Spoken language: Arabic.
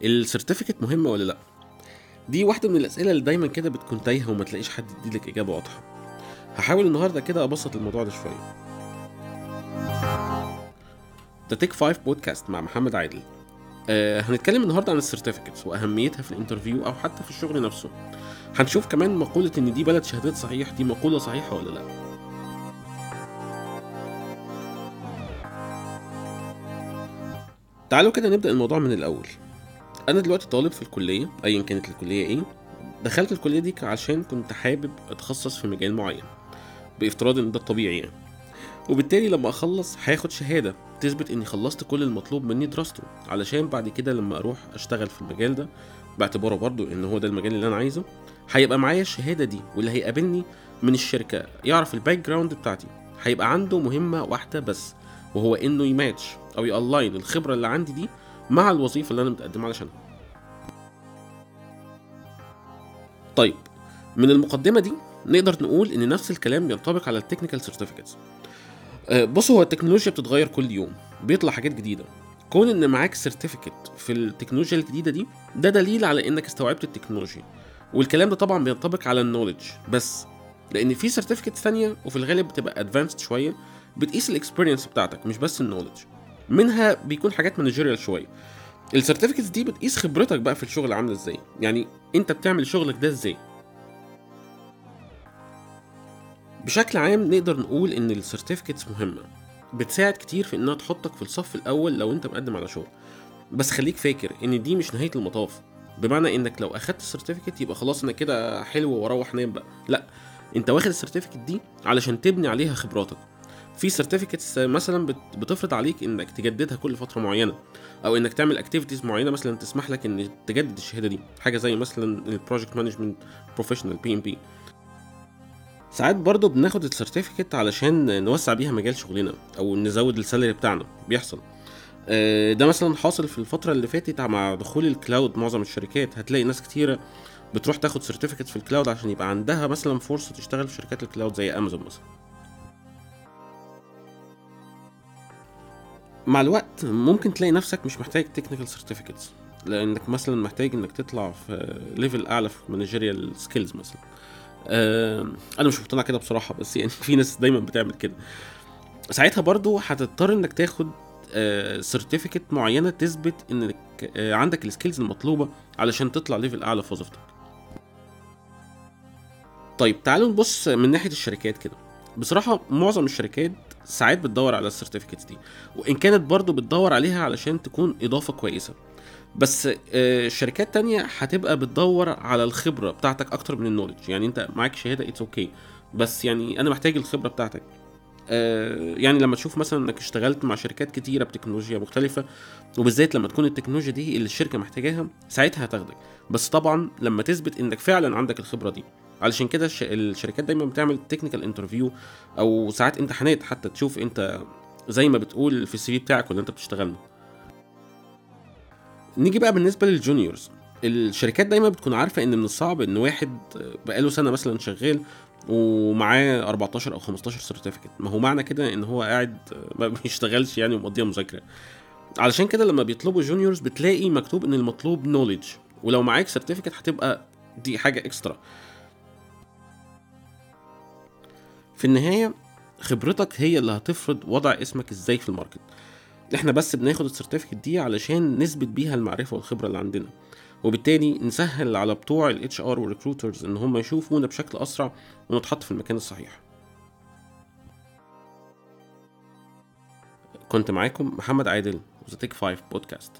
ال certificate مهمه ولا لا؟ دي واحدة من الأسئلة اللي دايما كده بتكون تايهة وما تلاقيش حد يديلك إجابة واضحة. هحاول النهارده كده أبسط الموضوع ده شوية. ده Tech5ive Podcast مع محمد عادل. آه هنتكلم النهارده عن ال certificates وأهميتها في ال interview أو حتى في الشغل نفسه. هنشوف كمان مقولة إن دي بلد شهادات صحيح دي مقولة صحيحة ولا لا. تعالوا كده نبدأ الموضوع من الأول. أنا دلوقتي طالب في الكلية ايا كانت الكلية إيه دخلت الكلية دي عشان كنت حابب أتخصص في مجال معين بافتراض إن ده الطبيعي يعني. وبالتالي لما أخلص هاخد شهادة تثبت إني خلصت كل المطلوب مني دراسته علشان بعد كده لما أروح أشتغل في المجال ده باعتباره برضو إن هو ده المجال اللي أنا عايزه هيبقى معايا الشهادة دي واللي هيقابلني من الشركة يعرف ال background بتاعتي هيبقى عنده مهمة واحدة بس وهو إنه يماتش أو ي align الخبرة اللي عندي دي مع الوظيفة اللي أنا متقدم علشانها. طيب من المقدمة دي نقدر نقول إن نفس الكلام ينطبق على ال technical certificates بصوا هو التكنولوجيا بتتغير كل يوم بيطلع حاجات جديدة. كون إن معاك certificate في التكنولوجيا الجديدة دي ده دليل على إنك استوعبت التكنولوجيا. والكلام ده طبعا بينطبق على ال knowledge بس لأن في certificate ثانية وفي الغالب بتبقى advanced شوية بتقيس ال experience بتاعتك مش بس ال knowledge منها بيكون حاجات managerial شوية. ال certificates دي بتقيس خبرتك بقى في الشغل عاملة إزاي. يعني انت بتعمل شغلك ده إزاي. بشكل عام نقدر نقول إن ال certificates مهمة. بتساعد كتير في إنها تحطك في الصف الأول لو أنت مقدم على شغل. بس خليك فاكر إن دي مش نهاية المطاف. بمعنى إنك لو أخدت ال certificate يبقى خلاص أنا كده حلو وأروح أنام بقى. لأ أنت واخد ال certificate دي علشان تبني عليها خبراتك. في certificates مثلا بتفرض عليك إنك تجددها كل فترة معينة أو إنك تعمل activities معينة مثلا تسمح لك إن تجدد الشهادة دي حاجة زي مثلا ال Project Management Professional PMP ساعات برضه بناخد ال certificate علشان نوسع بيها مجال شغلنا أو نزود ال salary بتاعنا بيحصل. آه، ده مثلا حاصل في الفترة اللي فاتت مع دخول ال cloud معظم الشركات. هتلاقي ناس كتيرة بتروح تاخد certificate في ال cloud عشان يبقى عندها مثلا فرصة تشتغل في شركات ال cloud زي امازون مثلا. مع الوقت ممكن تلاقي نفسك مش محتاج technical certificates لأنك مثلا محتاج إنك تطلع في level أعلى في managerial skills مثلا. آه أنا مش مقتنع كده بصراحة بس يعني في ناس دايما بتعمل كده. ساعتها برضو هتضطر إنك تاخد certificate آه معينة تثبت إنك آه عندك ال skills المطلوبة علشان تطلع level أعلى في وظيفتك. طيب تعالوا نبص من ناحية الشركات كده. بصراحة معظم الشركات ساعات بتدور على ال certificates دي. وإن كانت برضو بتدور عليها علشان تكون إضافة كويسة. بس آه، شركات تانية هتبقى بتدور على الخبرة بتاعتك أكتر من ال knowledge يعني أنت معاك شهادة it's okay. بس يعني أنا محتاج الخبرة بتاعتك. آه، يعني لما تشوف مثلا إنك اشتغلت مع شركات كتيرة بتكنولوجيا مختلفة وبالذات لما تكون التكنولوجيا دي اللي الشركة محتاجاها ساعتها هتاخدك. بس طبعا لما تثبت إنك فعلا عندك الخبرة دي علشان كده الشركات دايما بتعمل technical interview أو ساعات امتحانات حتى تشوف أنت زي ما بتقول في ال CV بتاعك ولا أنت بتشتغل نيجي بقى بالنسبة لل juniors. الشركات دايما بتكون عارفة إن من الصعب إن واحد بقاله سنة مثلا شغال ومعاه 14 أو 15 certificate ما هو معنى كده إن هو قاعد ما بيشتغلش يعني ومقضيها مذاكرة. علشان كده لما بيطلبوا juniors بتلاقي مكتوب إن المطلوب knowledge ولو معاك certificate هتبقى دي حاجة extra في النهاية خبرتك هي اللي هتفرض وضع اسمك إزاي في ال market. إحنا بس بناخد ال certificate دي علشان نثبت بيها المعرفة والخبرة اللي عندنا. وبالتالي نسهل على بتوع ال HR وال recruiters إن هم يشوفونا بشكل أسرع ونتحط في المكان الصحيح. كنت معاكم محمد عادل و The Tech5ive Podcast.